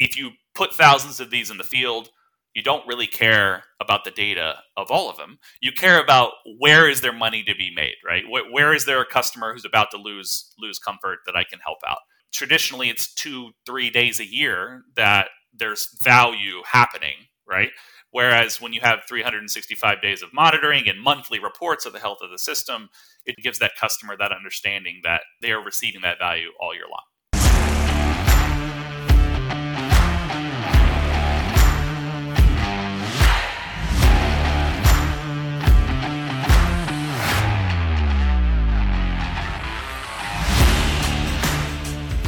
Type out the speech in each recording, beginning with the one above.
if you put thousands of these in the field, you don't really care about the data of all of them. You care about where is their money to be made, right? where, where is there a customer who's about to lose lose comfort that I can help out? Traditionally, it's two three days a year that there's value happening, right? Whereas when you have 365 days of monitoring and monthly reports of the health of the system, it gives that customer that understanding that they are receiving that value all year long.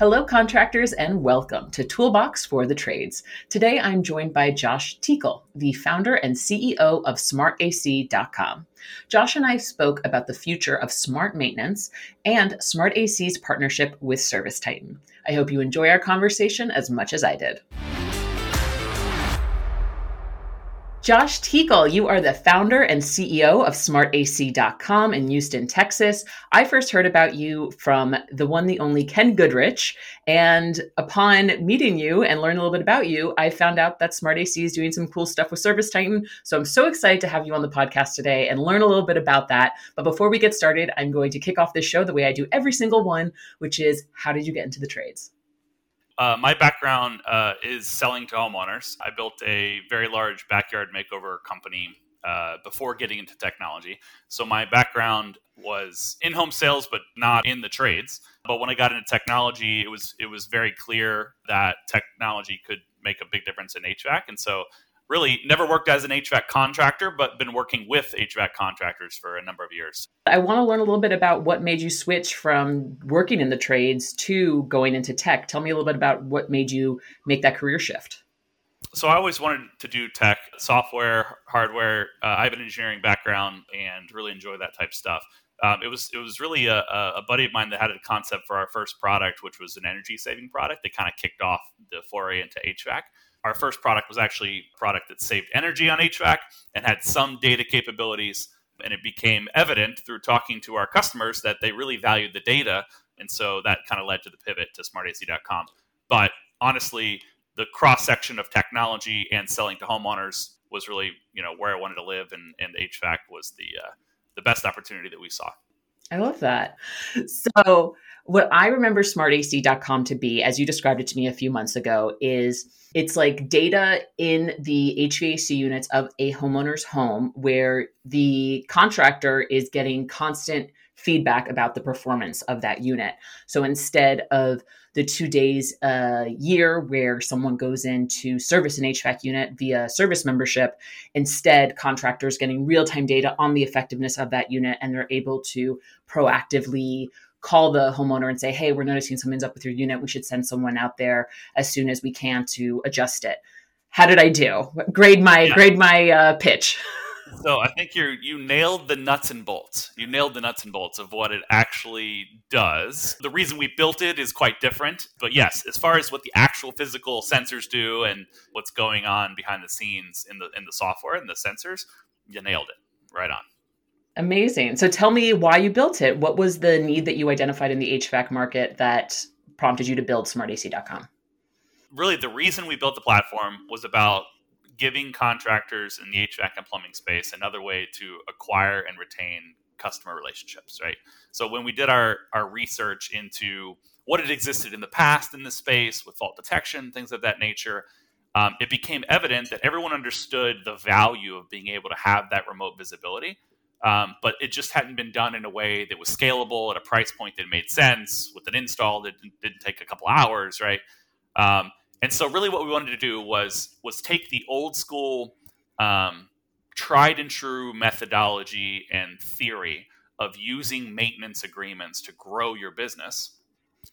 Hello, contractors, and welcome to Toolbox for the Trades. Today, I'm joined by Josh Teekell, the founder and CEO of SmartAC.com. Josh and I spoke about the future of smart maintenance and SmartAC's partnership with Service Titan. I hope you enjoy our conversation as much as I did. Josh Teekell, you are the founder and CEO of SmartAC.com in Houston, Texas. I first heard about you from the one, the only Ken Goodrich. And upon meeting you and learning a little bit about you, I found out that SmartAC is doing some cool stuff with Service Titan. So I'm so excited to have you on the podcast today and learn a little bit about that. But before we get started, I'm going to kick off this show the way I do every single one, which is how did you get into the trades? Uh, my background uh, is selling to homeowners. I built a very large backyard makeover company uh, before getting into technology. So my background was in home sales, but not in the trades. But when I got into technology, it was it was very clear that technology could make a big difference in HVAC, and so really never worked as an HVAC contractor, but been working with HVAC contractors for a number of years. I want to learn a little bit about what made you switch from working in the trades to going into tech. Tell me a little bit about what made you make that career shift. So I always wanted to do tech, software, hardware. Uh, I have an engineering background and really enjoy that type of stuff. Um, it was it was really a, a, buddy of mine that had a concept for our first product, which was an energy saving product that kind of kicked off the foray into HVAC our first product was actually a product that saved energy on HVAC and had some data capabilities. And it became evident through talking to our customers that they really valued the data. And so that kind of led to the pivot to smartac.com. But honestly, the cross section of technology and selling to homeowners was really, you know, where I wanted to live, and, and HVAC was the uh, the best opportunity that we saw. I love that. So, what I remember smartac.com to be, as you described it to me a few months ago, is it's like data in the HVAC units of a homeowner's home where the contractor is getting constant feedback about the performance of that unit. So instead of the two days a year where someone goes in to service an HVAC unit via service membership, instead contractors getting real-time data on the effectiveness of that unit and they're able to proactively call the homeowner and say, hey, we're noticing something's up with your unit. We should send someone out there as soon as we can to adjust it. How did I do? Grade my yeah. grade my uh, pitch. So I think you you nailed the nuts and bolts. You nailed the nuts and bolts of what it actually does. The reason we built it is quite different, but yes, as far as what the actual physical sensors do and what's going on behind the scenes in the in the software and the sensors, you nailed it. Right on. Amazing. So tell me why you built it. What was the need that you identified in the HVAC market that prompted you to build smartac.com? Really, the reason we built the platform was about giving contractors in the HVAC and plumbing space another way to acquire and retain customer relationships, right? So when we did our, our research into what had existed in the past in this space with fault detection, things of that nature, um, it became evident that everyone understood the value of being able to have that remote visibility um, but it just hadn't been done in a way that was scalable at a price point that made sense with an install that didn't, didn't take a couple hours, right? Um, and so, really, what we wanted to do was was take the old school, um, tried and true methodology and theory of using maintenance agreements to grow your business,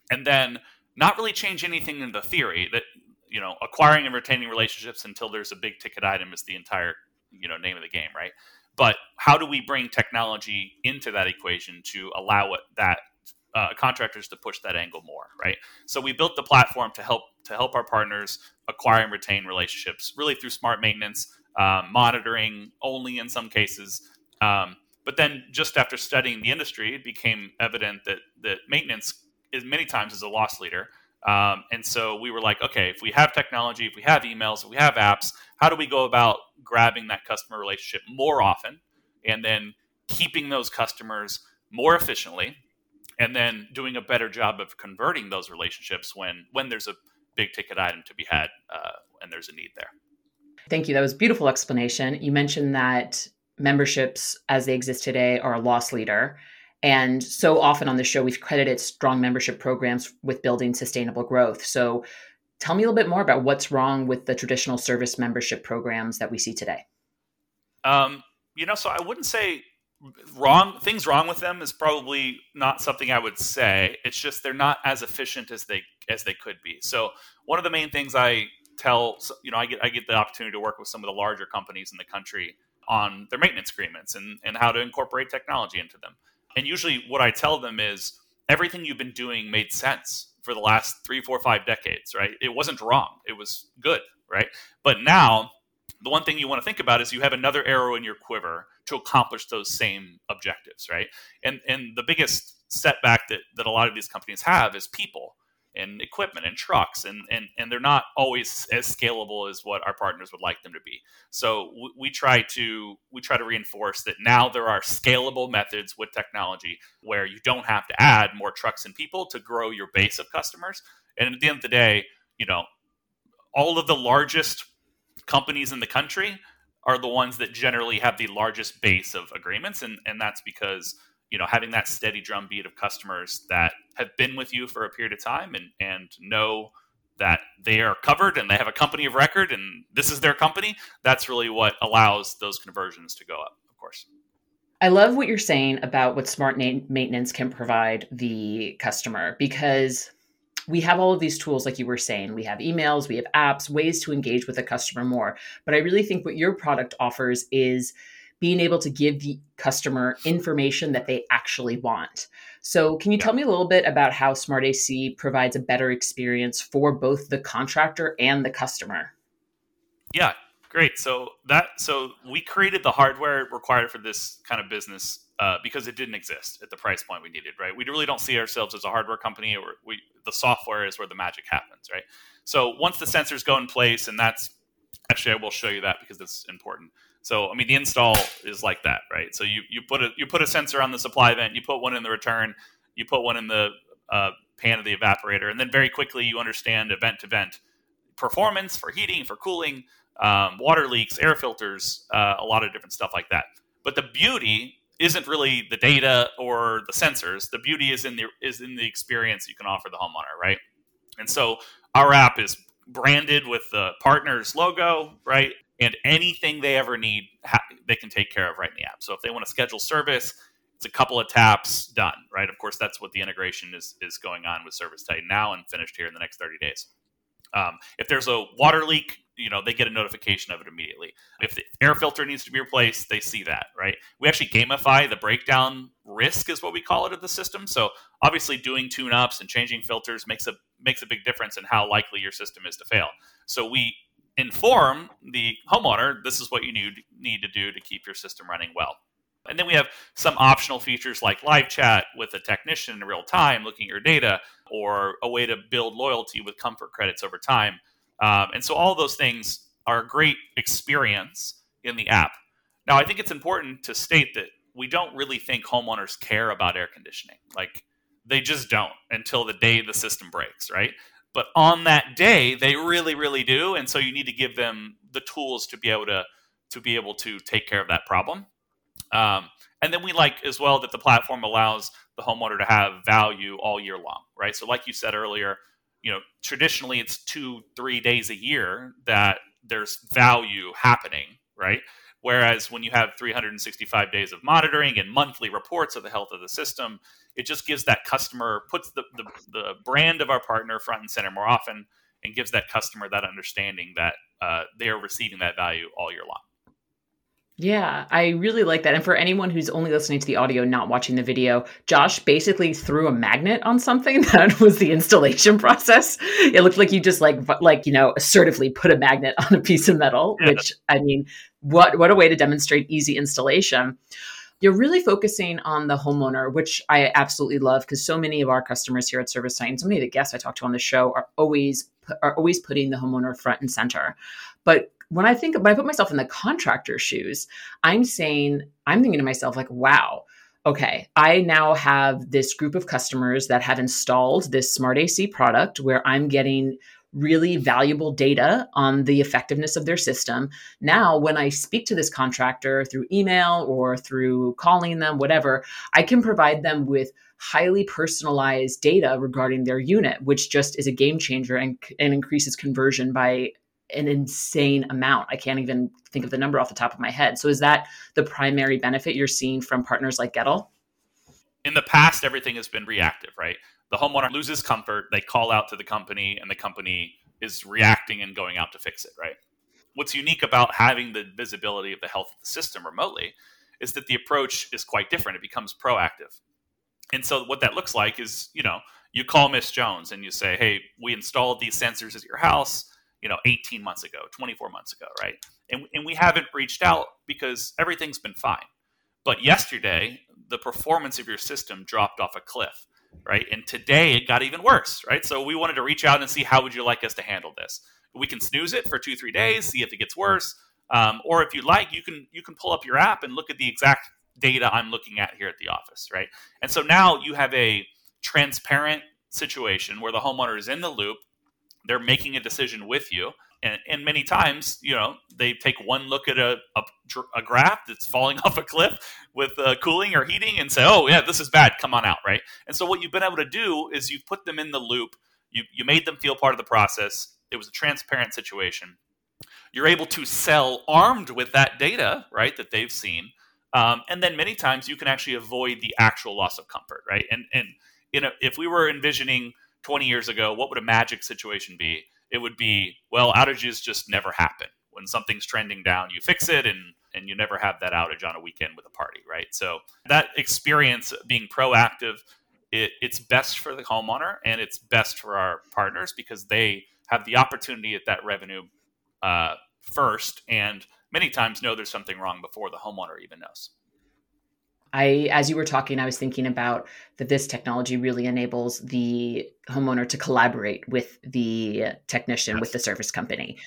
and then not really change anything in the theory that you know acquiring and retaining relationships until there's a big ticket item is the entire you know name of the game, right? But how do we bring technology into that equation to allow it that uh, contractors to push that angle more, right? So we built the platform to help to help our partners acquire and retain relationships, really through smart maintenance, um, monitoring only in some cases. Um, but then, just after studying the industry, it became evident that that maintenance is many times is a loss leader. Um, and so we were like, okay, if we have technology, if we have emails, if we have apps, how do we go about grabbing that customer relationship more often, and then keeping those customers more efficiently and then doing a better job of converting those relationships when when there's a big ticket item to be had uh, and there's a need there. Thank you. That was a beautiful explanation. You mentioned that memberships as they exist today are a loss leader. And so often on the show, we've credited strong membership programs with building sustainable growth. So tell me a little bit more about what's wrong with the traditional service membership programs that we see today. Um, you know, so I wouldn't say wrong things wrong with them is probably not something I would say. It's just they're not as efficient as they as they could be. So one of the main things I tell you know I get I get the opportunity to work with some of the larger companies in the country on their maintenance agreements and and how to incorporate technology into them. And usually what I tell them is everything you've been doing made sense for the last three, four, five decades, right? It wasn't wrong. It was good, right? But now the one thing you want to think about is you have another arrow in your quiver to accomplish those same objectives, right? And and the biggest setback that that a lot of these companies have is people and equipment and trucks and and and they're not always as scalable as what our partners would like them to be so we, we, try to we try to reinforce that now there are scalable methods with technology where you don't have to add more trucks and people to grow your base of customers and at the end of the day you know all of the largest companies in the country are the ones that generally have the largest base of agreements, and and that's because you know having that steady drumbeat of customers that have been with you for a period of time and and know that they are covered and they have a company of record and this is their company that's really what allows those conversions to go up of course. I love what you're saying about what smart na- maintenance can provide the customer because we have all of these tools, like you were saying. We have emails, we have apps, ways to engage with a customer more. But I really think what your product offers is being able to give the customer information that they actually want. So, can you tell me a little bit about how Smart AC provides a better experience for both the contractor and the customer? Yeah, great. So that so we created the hardware required for this kind of business uh, because it didn't exist at the price point we needed, right? We really don't see ourselves as a hardware company, or we the software is where the magic happens, right? So once the sensors go in place, and that's actually I will show you that because it's important. So I mean the install is like that, right? So you you put a you put a sensor on the supply vent, you put one in the return, you put one in the uh, pan of the evaporator, and then very quickly you understand event to vent performance for heating, for cooling, um, water leaks, air filters, uh, a lot of different stuff like that. But the beauty isn't really the data or the sensors. The beauty is in the is in the experience you can offer the homeowner, right? And so our app is branded with the partner's logo, right? And anything they ever need, they can take care of right in the app. So if they want to schedule service, it's a couple of taps, done, right? Of course, that's what the integration is is going on with Service ServiceTitan now and finished here in the next 30 days. Um, if there's a water leak, you know they get a notification of it immediately. If the air filter needs to be replaced they see that right? We actually gamify the breakdown risk is what we call it of the system. So obviously doing tune ups and changing filters makes a makes a big difference in how likely your system is to fail. So we inform the homeowner this is what you need need to do to keep your system running well. And then we have some optional features like live chat with a technician in real time looking at your data or a way to build loyalty with comfort credits over time um, and so all those things are a great experience in the app. Now, I think it's important to state that we don't really think homeowners care about air conditioning. Like they just don't until the day the system breaks, right? But on that day, they really, really do, and so you need to give them the tools to be able to to be able to take care of that problem. Um, and then we like as well that the platform allows the homeowner to have value all year long, right? So, like you said earlier, you know, traditionally it's two, three days a year that there's value happening, right? Whereas when you have 365 days of monitoring and monthly reports of the health of the system, it just gives that customer, puts the, the, the brand of our partner front and center more often and gives that customer that understanding that uh, they are receiving that value all year long. Yeah, I really like that. And for anyone who's only listening to the audio, not watching the video, Josh basically threw a magnet on something. That was the installation process. It looked like you just like like you know assertively put a magnet on a piece of metal. Yeah. Which I mean, what what a way to demonstrate easy installation. You're really focusing on the homeowner, which I absolutely love because so many of our customers here at ServiceTitan and so many of the guests I talk to on the show are always are always putting the homeowner front and center. But when I think when I put myself in the contractor's shoes, I'm saying, I'm thinking to myself, like, wow, okay, I now have this group of customers that have installed this smart AC product where I'm getting really valuable data on the effectiveness of their system. Now, when I speak to this contractor through email or through calling them, whatever, I can provide them with highly personalized data regarding their unit, which just is a game changer and, and increases conversion by an insane amount. I can't even think of the number off the top of my head. So is that the primary benefit you're seeing from partners like Goettl? In the past, everything has been reactive, right? The homeowner loses comfort, they call out to the company, and the company is reacting and going out to fix it, right? What's unique about having the visibility of the health of the system remotely is that the approach is quite different. It becomes proactive. And so what that looks like is, you know, you call Miss Jones and you say, "Hey, we installed these sensors at your house you know 18 months ago 24 months ago right? And, and we haven't reached out because everything's been fine. But yesterday the performance of your system dropped off a cliff right? And today it got even worse right? So we wanted to reach out and see how would you like us to handle this. We can snooze it for two three days see if it gets worse. Um, or if you like you can you can pull up your app and look at the exact data i'm looking at here at the office right? And so now you have a transparent situation where the homeowner is in the loop they're making a decision with you. And, and many times, you know, they take one look at a, a, a graph that's falling off a cliff with uh, cooling or heating and say, oh, yeah, this is bad. Come on out, right? And so what you've been able to do is you've put them in the loop. You, you made them feel part of the process. It was a transparent situation. You're able to sell armed with that data, right, that they've seen. Um, and then many times you can actually avoid the actual loss of comfort, right? And, and you know, if we were envisioning – 20 years ago, what would a magic situation be? It would be, well, outages just never happen. When something's trending down, you fix it and and you never have that outage on a weekend with a party, right? So that experience being proactive, it, it's best for the homeowner and it's best for our partners because they have the opportunity at that revenue uh, first and many times know there's something wrong before the homeowner even knows. I, as you were talking, I was thinking about that this technology really enables the homeowner to collaborate with the technician, with the service company.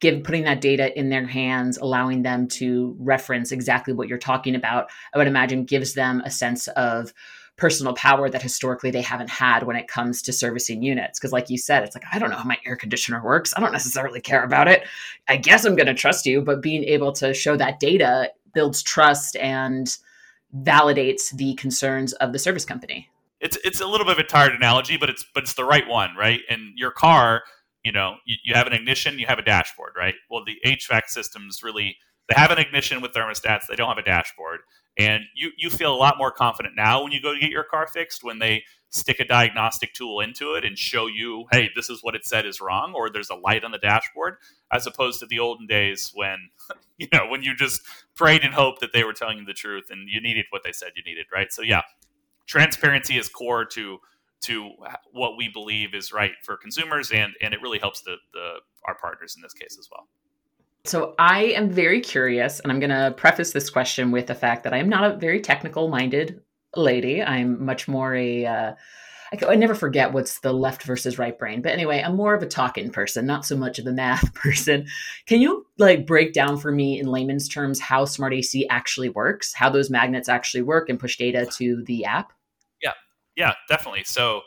Give putting that data in their hands, allowing them to reference exactly what you're talking about, I would imagine gives them a sense of personal power that historically they haven't had when it comes to servicing units. Because, like you said, it's like, I don't know how my air conditioner works. I don't necessarily care about it. I guess I'm going to trust you, but being able to show that data builds trust and validates the concerns of the service company. It's it's a little bit of a tired analogy, but it's but it's the right one, right? And your car, you know, you, you have an ignition, you have a dashboard, right? Well, the HVAC systems really they have an ignition with thermostats, they don't have a dashboard. And you, you feel a lot more confident now when you go to get your car fixed when they stick a diagnostic tool into it and show you, hey, this is what it said is wrong, or there's a light on the dashboard, as opposed to the olden days when, you know, when you just prayed and hoped that they were telling you the truth and you needed what they said you needed, right? So yeah, transparency is core to to what we believe is right for consumers and and it really helps the, the our partners in this case as well. So I am very curious, and I'm going to preface this question with the fact that I am not a very technical minded lady. I'm much more a. Uh, I, never forget what's the left versus right brain. But anyway, I'm more of a talking person, not so much of a math person. Can you like break down for me in layman's terms how Smart AC actually works, how those magnets actually work and push data to the app? Yeah, yeah, definitely. So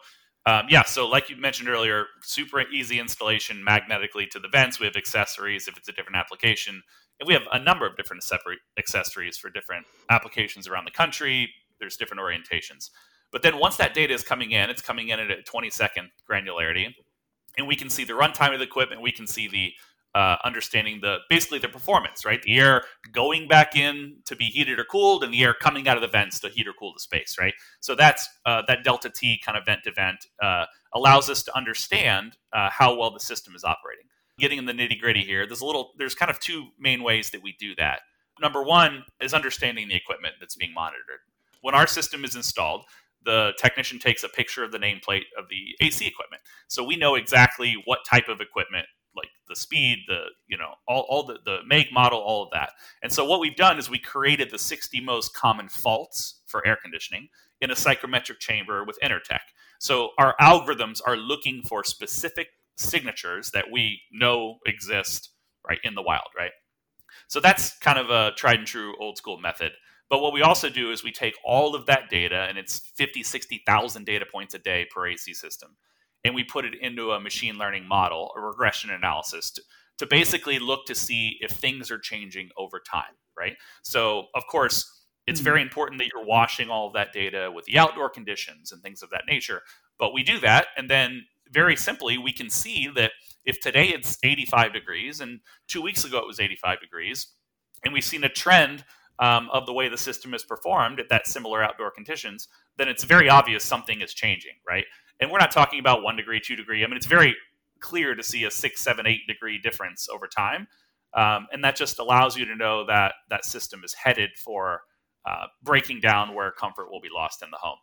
um, yeah, so like you mentioned earlier, super easy installation magnetically to the vents. We have accessories if it's a different application. And we have a number of different separate accessories for different applications around the country. There's different orientations. But then once that data is coming in, it's coming in at a 20 second granularity. And we can see the runtime of the equipment. We can see the uh, understanding the basically the performance, right? The air going back in to be heated or cooled, and the air coming out of the vents to heat or cool the space, right? So that's uh, that delta T kind of vent to vent uh, allows us to understand uh, how well the system is operating. Getting in the nitty gritty here, there's a little, there's kind of two main ways that we do that. Number one is understanding the equipment that's being monitored. When our system is installed, the technician takes a picture of the nameplate of the AC equipment. So we know exactly what type of equipment, like the speed, the, you know, all, all the, the make, model, all of that. And so what we've done is we created the 60 most common faults for air conditioning in a psychrometric chamber with Intertek. So our algorithms are looking for specific signatures that we know exist right in the wild, right? So that's kind of a tried and true old school method. But what we also do is we take all of that data, and it's 50, 60,000 data points a day per AC system, and we put it into a machine learning model, a regression analysis, to, to basically look to see if things are changing over time, right? So, of course, it's mm-hmm. very important that you're washing all of that data with the outdoor conditions and things of that nature. But we do that, and then very simply, we can see that if today it's 85 degrees and two weeks ago it was 85 degrees, and we've seen a trend um, of the way the system is performed at that similar outdoor conditions, then it's very obvious something is changing, right? And we're not talking about one degree, two degree. I mean, it's very clear to see a six, seven, eight degree difference over time, um, and that just allows you to know that that system is headed for uh, breaking down where comfort will be lost in the home.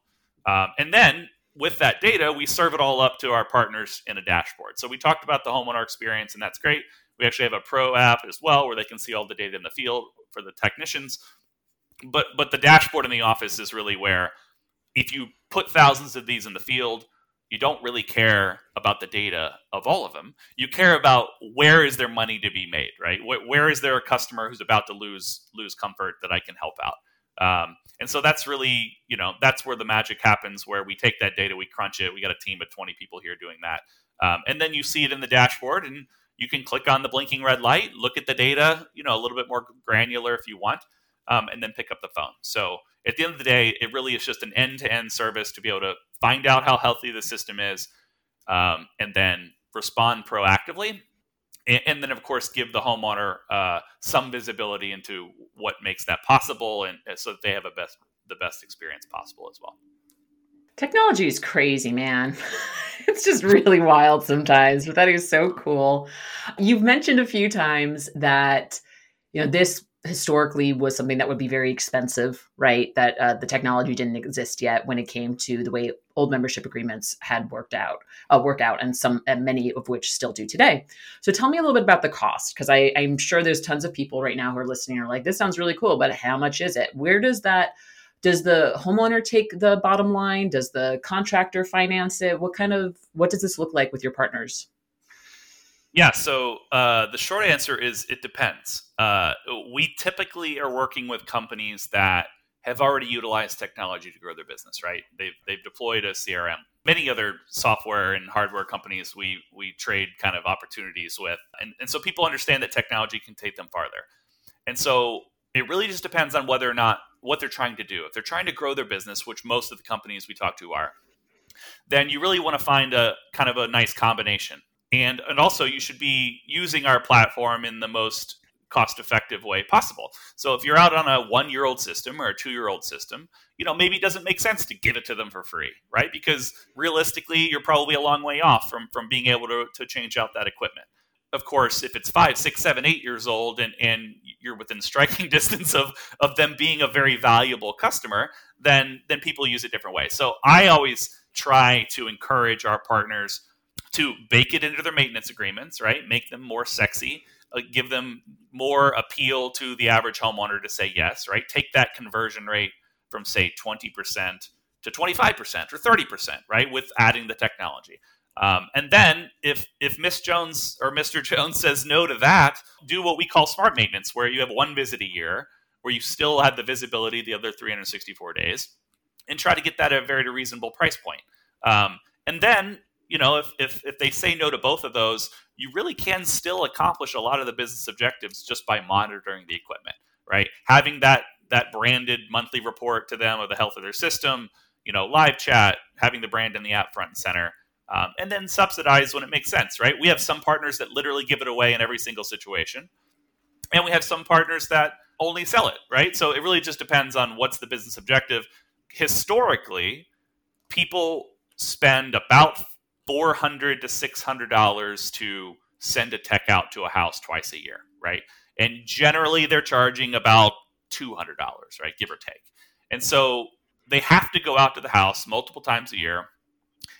Um, and then with that data, we serve it all up to our partners in a dashboard. So we talked about the homeowner experience, and that's great. We actually have a pro app as well where they can see all the data in the field for the technicians. But but the dashboard in the office is really where if you put thousands of these in the field, you don't really care about the data of all of them. You care about where is their money to be made, right? where, where is there a customer who's about to lose lose comfort that I can help out? Um, and so that's really, you know, that's where the magic happens, where we take that data, we crunch it. We got a team of 20 people here doing that. Um, and then you see it in the dashboard and you can click on the blinking red light, look at the data, you know, a little bit more granular if you want, um, and then pick up the phone. So at the end of the day, it really is just an end to end service to be able to find out how healthy the system is um, and then respond proactively and, and then of course give the homeowner uh, some visibility into what makes that possible and uh, so that they have a best the best experience possible as well technology is crazy man it's just really wild sometimes but that is so cool you've mentioned a few times that you know this historically was something that would be very expensive, right? That uh, the technology didn't exist yet when it came to the way old membership agreements had worked out, uh, work out, and some and many of which still do today. So tell me a little bit about the cost, because I'm sure there's tons of people right now who are listening are like, this sounds really cool, but how much is it? Where does that does the homeowner take the bottom line? Does the contractor finance it? What kind of what does this look like with your partners? Yeah, so uh, the short answer is it depends. Uh, we typically are working with companies that have already utilized technology to grow their business, right? They've, they've deployed a CRM. Many other software and hardware companies we, we trade kind of opportunities with. And, and so people understand that technology can take them farther. And so it really just depends on whether or not what they're trying to do. If they're trying to grow their business, which most of the companies we talk to are, then you really want to find a kind of a nice combination and and also you should be using our platform in the most cost effective way possible. So if you're out on a 1-year-old system or a 2-year-old system, you know, maybe it doesn't make sense to give it to them for free, right? Because realistically, you're probably a long way off from from being able to to change out that equipment. Of course, if it's five, six, seven, eight years old and, and you're within striking distance of, of them being a very valuable customer, then then people use it different ways. So I always try to encourage our partners to bake it into their maintenance agreements, right? Make them more sexy, uh, give them more appeal to the average homeowner to say yes, right? Take that conversion rate from say 20% to 25% or 30%, right? With adding the technology. Um, and then if if Miss Jones or Mr. Jones says no to that, do what we call smart maintenance, where you have one visit a year, where you still have the visibility the other 364 days, and try to get that at a very reasonable price point. Um, and then you know, if, if, if they say no to both of those, you really can still accomplish a lot of the business objectives just by monitoring the equipment, right? Having that that branded monthly report to them of the health of their system, you know, live chat, having the brand in the app front and center, um, and then subsidize when it makes sense, right? We have some partners that literally give it away in every single situation, and we have some partners that only sell it, right? So it really just depends on what's the business objective. Historically, people spend about 400 to 600 dollars to send a tech out to a house twice a year right and generally they're charging about $200, right? Give or take. And so they have to go out to the house multiple times a year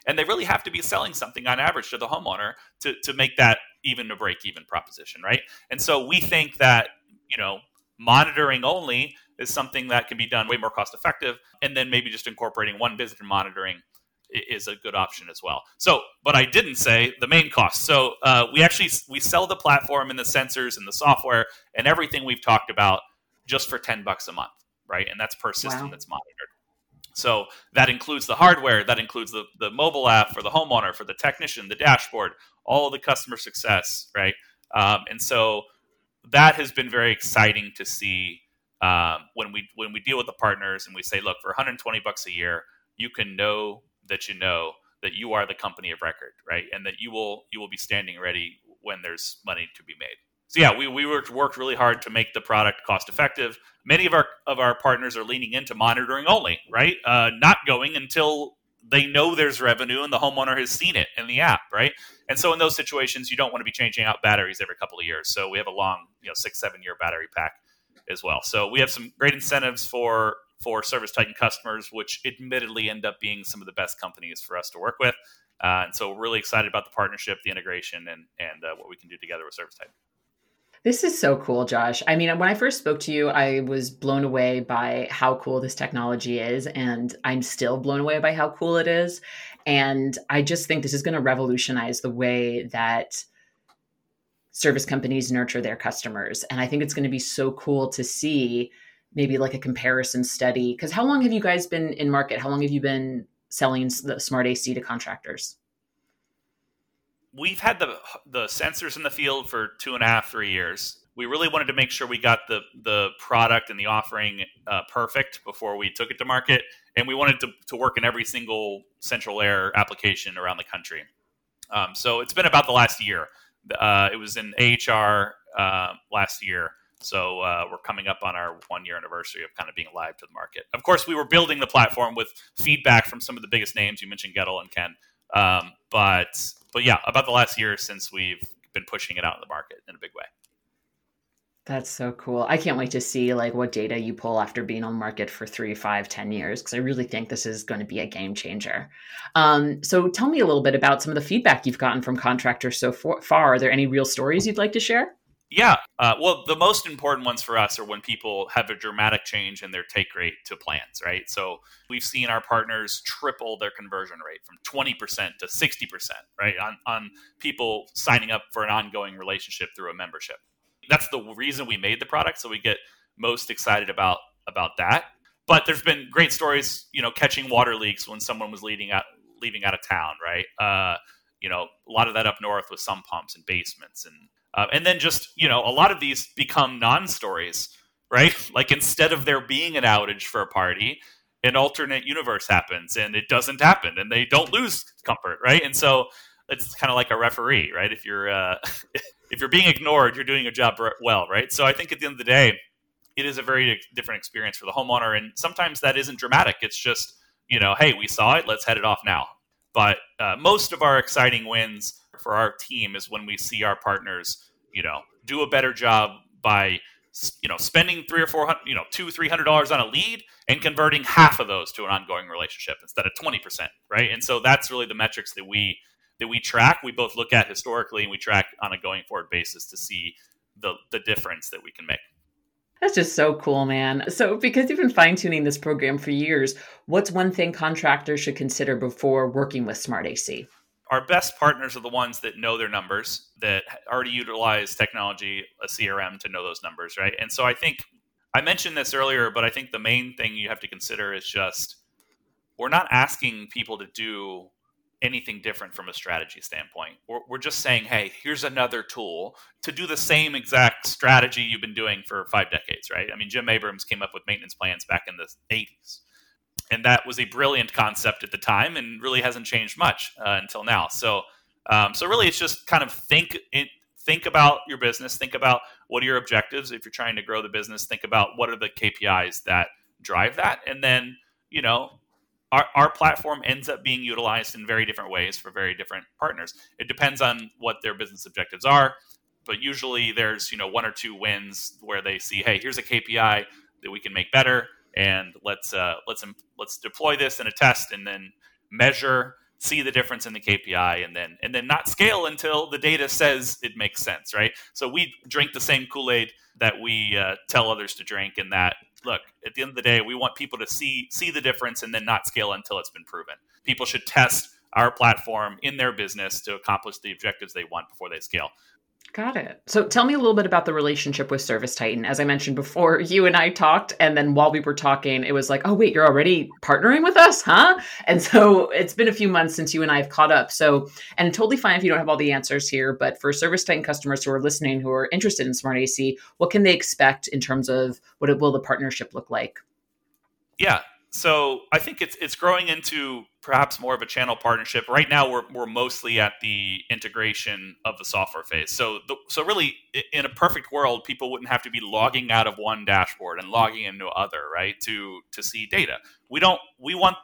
and they really have to be selling something on average to the homeowner to, to make that even a break even proposition right? And so we think that you know monitoring only is something that can be done way more cost effective and then maybe just incorporating one visitor monitoring is a good option as well. So but i didn't say the main cost. So uh, we actually we sell the platform and the sensors and the software and everything we've talked about just for 10 bucks a month right? And that's per system wow. that's monitored so that includes the hardware, that includes the, the mobile app for the homeowner, for the technician, the dashboard, all the customer success, right? Um, and so that has been very exciting to see um, when we when we deal with the partners and we say, look, for 120 bucks a year, you can know that you know that you are the company of record, right? And that you will you will be standing ready when there's money to be made so yeah, we, we worked worked really hard to make the product cost effective. Many of our of our partners are leaning into monitoring only, right? Uh, not going until they know there's revenue and the homeowner has seen it in the app, right? And so in those situations, you don't want to be changing out batteries every couple of years. So we have a long, you know, six seven year battery pack as well. So we have some great incentives for for Service Titan customers, which admittedly end up being some of the best companies for us to work with. Uh, and so we're really excited about the partnership, the integration, and and uh, what we can do together with Service Titan. This is so cool, Josh. I mean, when I first spoke to you, I was blown away by how cool this technology is, and I'm still blown away by how cool it is. And I just think this is going to revolutionize the way that service companies nurture their customers. And I think it's going to be so cool to see maybe like a comparison study. Because how long have you guys been in market? How long have you been selling the smart AC to contractors? We've had the the sensors in the field for two and a half, three years. We really wanted to make sure we got the the product and the offering uh, perfect before we took it to market, and we wanted to, to work in every single central air application around the country. Um, so it's been about the last year. Uh, it was in AHR uh, last year. So uh, we're coming up on our one year anniversary of kind of being live to the market. Of course, we were building the platform with feedback from some of the biggest names. You mentioned Goettl and Ken, um, but but yeah, about the last year since we've been pushing it out in the market in a big way. That's so cool. I can't wait to see like what data you pull after being on market for three, five, ten years, because I really think this is going to be a game changer. Um, so tell me a little bit about some of the feedback you've gotten from contractors so far. Are there any real stories you'd like to share? Yeah. Uh, well, the most important ones for us are when people have a dramatic change in their take rate to plans, right? So we've seen our partners triple their conversion rate from 20% to 60%, right? On, on people signing up for an ongoing relationship through a membership. That's the reason we made the product. So we get most excited about, about that. But there's been great stories, you know, catching water leaks when someone was leaving out, leaving out of town, right? Uh, you know, a lot of that up north with sump pumps and basements and uh, and then just, you know, a lot of these become non stories, right? Like instead of there being an outage for a party, an alternate universe happens and it doesn't happen and they don't lose comfort, right? And so it's kind of like a referee, right? If you're uh, if you're being ignored, you're doing your job well, right? So I think at the end of the day, it is a very different experience for the homeowner, and sometimes that isn't dramatic. It's just you know, hey, we saw it, let's head it off now. But uh, most of our exciting wins for our team is when we see our partners, you know, do a better job by you know spending three or four hundred, you know, two three hundred dollars on a lead and converting half of those to an ongoing relationship instead of twenty percent, right? And so that's really the metrics that we that we track. We both look at historically and we track on a going forward basis to see the the difference that we can make. That's just so cool, man. So, because you've been fine tuning this program for years, what's one thing contractors should consider before working with Smart AC? Our best partners are the ones that know their numbers, that already utilize technology, a CRM to know those numbers, right? And so I think I mentioned this earlier, but I think the main thing you have to consider is just we're not asking people to do anything different from a strategy standpoint. We're, we're just saying, hey, here's another tool to do the same exact strategy you've been doing for five decades, right? I mean, Jim Abrams came up with maintenance plans back in the 80s and that was a brilliant concept at the time, and really hasn't changed much uh, until now. So, um, so really, it's just kind of think think about your business, think about what are your objectives if you're trying to grow the business, think about what are the KPIs that drive that, and then you know. Our, our platform ends up being utilized in very different ways for very different partners. It depends on what their business objectives are, but usually there's you know one or two wins where they see, hey, here's a KPI that we can make better, and let's uh, let's let's deploy this in a test, and then measure see the difference in the KPI and then and then not scale until the data says it makes sense, right? So we drink the same Kool Aid that we uh, tell others to drink, and that look at the end of the day, we want people to see see the difference and then not scale until it's been proven. People should test our platform in their business to accomplish the objectives they want before they scale. Got it. So tell me a little bit about the relationship with Service Titan. As I mentioned before, you and I talked, and then while we were talking, it was like, oh, wait, you're already partnering with us, huh? And so it's been a few months since you and I have caught up. So, and totally fine if you don't have all the answers here, but for Service Titan customers who are listening who are interested in Smart AC, what can they expect in terms of what it, will the partnership look like? Yeah. So I think it's it's growing into perhaps more of a channel partnership. Right now, we're, we're mostly at the integration of the software phase. So, the, so really, in a perfect world, people wouldn't have to be logging out of one dashboard and logging into other, right? To to see data. We don't. We want.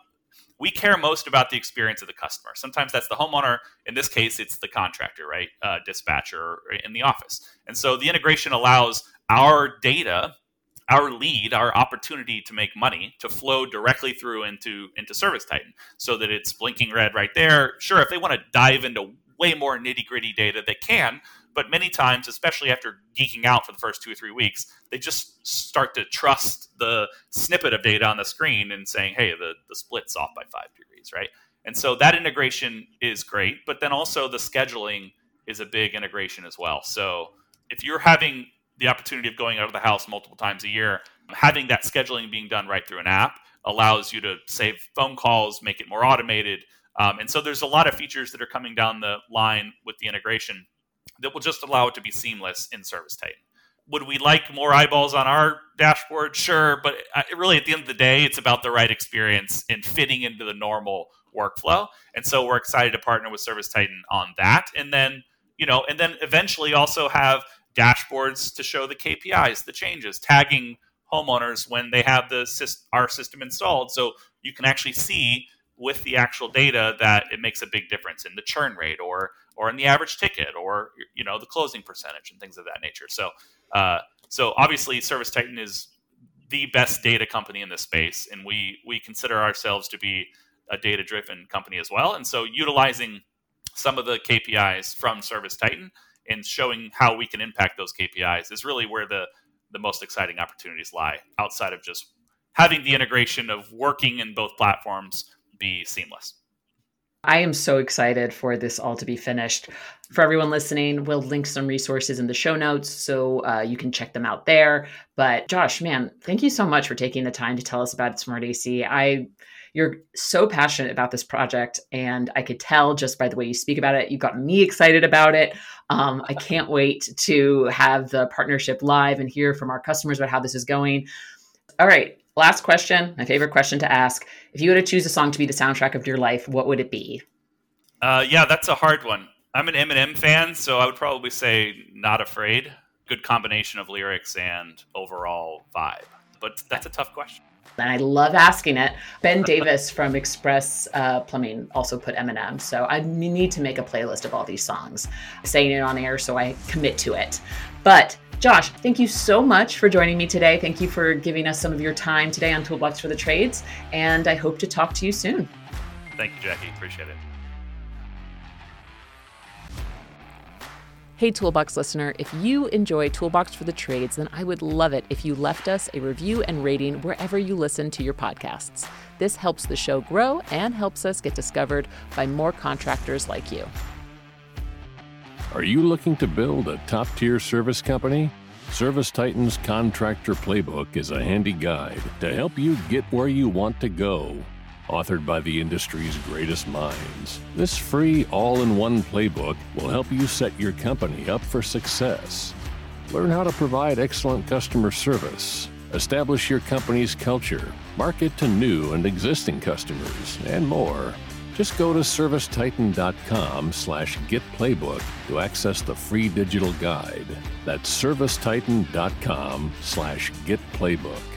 We care most about the experience of the customer. Sometimes that's the homeowner. In this case, it's the contractor, right? Uh, dispatcher in the office. And so the integration allows our data our lead, our opportunity to make money to flow directly through into into Service Titan so that it's blinking red right there. Sure, if they want to dive into way more nitty gritty data, they can. But many times, especially after geeking out for the first two or three weeks, they just start to trust the snippet of data on the screen and saying, hey, the, the split's off by five degrees, right? And so that integration is great. But then also the scheduling is a big integration as well. So if you're having the opportunity of going out of the house multiple times a year, having that scheduling being done right through an app allows you to save phone calls, make it more automated. Um, and so there's a lot of features that are coming down the line with the integration that will just allow it to be seamless in Service Titan. Would we like more eyeballs on our dashboard? Sure, but really at the end of the day, it's about the right experience and fitting into the normal workflow. And so we're excited to partner with Service Titan on that. And then, you know, and then eventually also have dashboards to show the KPIs, the changes, tagging homeowners when they have the our system installed, so you can actually see with the actual data that it makes a big difference in the churn rate or or in the average ticket or you know the closing percentage and things of that nature. So uh, so obviously Service Titan is the best data company in this space, and we we consider ourselves to be a data driven company as well. And so utilizing some of the KPIs from Service Titan and showing how we can impact those KPIs is really where the the most exciting opportunities lie outside of just having the integration of working in both platforms be seamless. I am so excited for this all to be finished. For everyone listening, we'll link some resources in the show notes so uh, you can check them out there. But Josh, man, thank you so much for taking the time to tell us about Smart AC. I you're so passionate about this project, and I could tell just by the way you speak about it. You've got me excited about it. Um, I can't wait to have the partnership live and hear from our customers about how this is going. All right, last question, my favorite question to ask. If you were to choose a song to be the soundtrack of your life, what would it be? Uh, yeah, that's a hard one. I'm an Eminem fan, so I would probably say "Not Afraid." Good combination of lyrics and overall vibe, but that's a tough question and I love asking it. Ben Davis from Express uh, Plumbing also put Eminem, so I need to make a playlist of all these songs, saying it on air, so I commit to it. But Josh, thank you so much for joining me today. Thank you for giving us some of your time today on Toolbox for the Trades, and I hope to talk to you soon. Thank you, Jackie. Appreciate it. Hey, Toolbox listener, if you enjoy Toolbox for the Trades, then I would love it if you left us a review and rating wherever you listen to your podcasts. This helps the show grow and helps us get discovered by more contractors like you. Are you looking to build a top tier service company? Service Titan's Contractor Playbook is a handy guide to help you get where you want to go authored by the industry's greatest minds. This free all in one playbook will help you set your company up for success. Learn how to provide excellent customer service, establish your company's culture, market to new and existing customers, and more. Just go to servicetitan.com slash getplaybook to access the free digital guide. That's servicetitan.com slash getplaybook.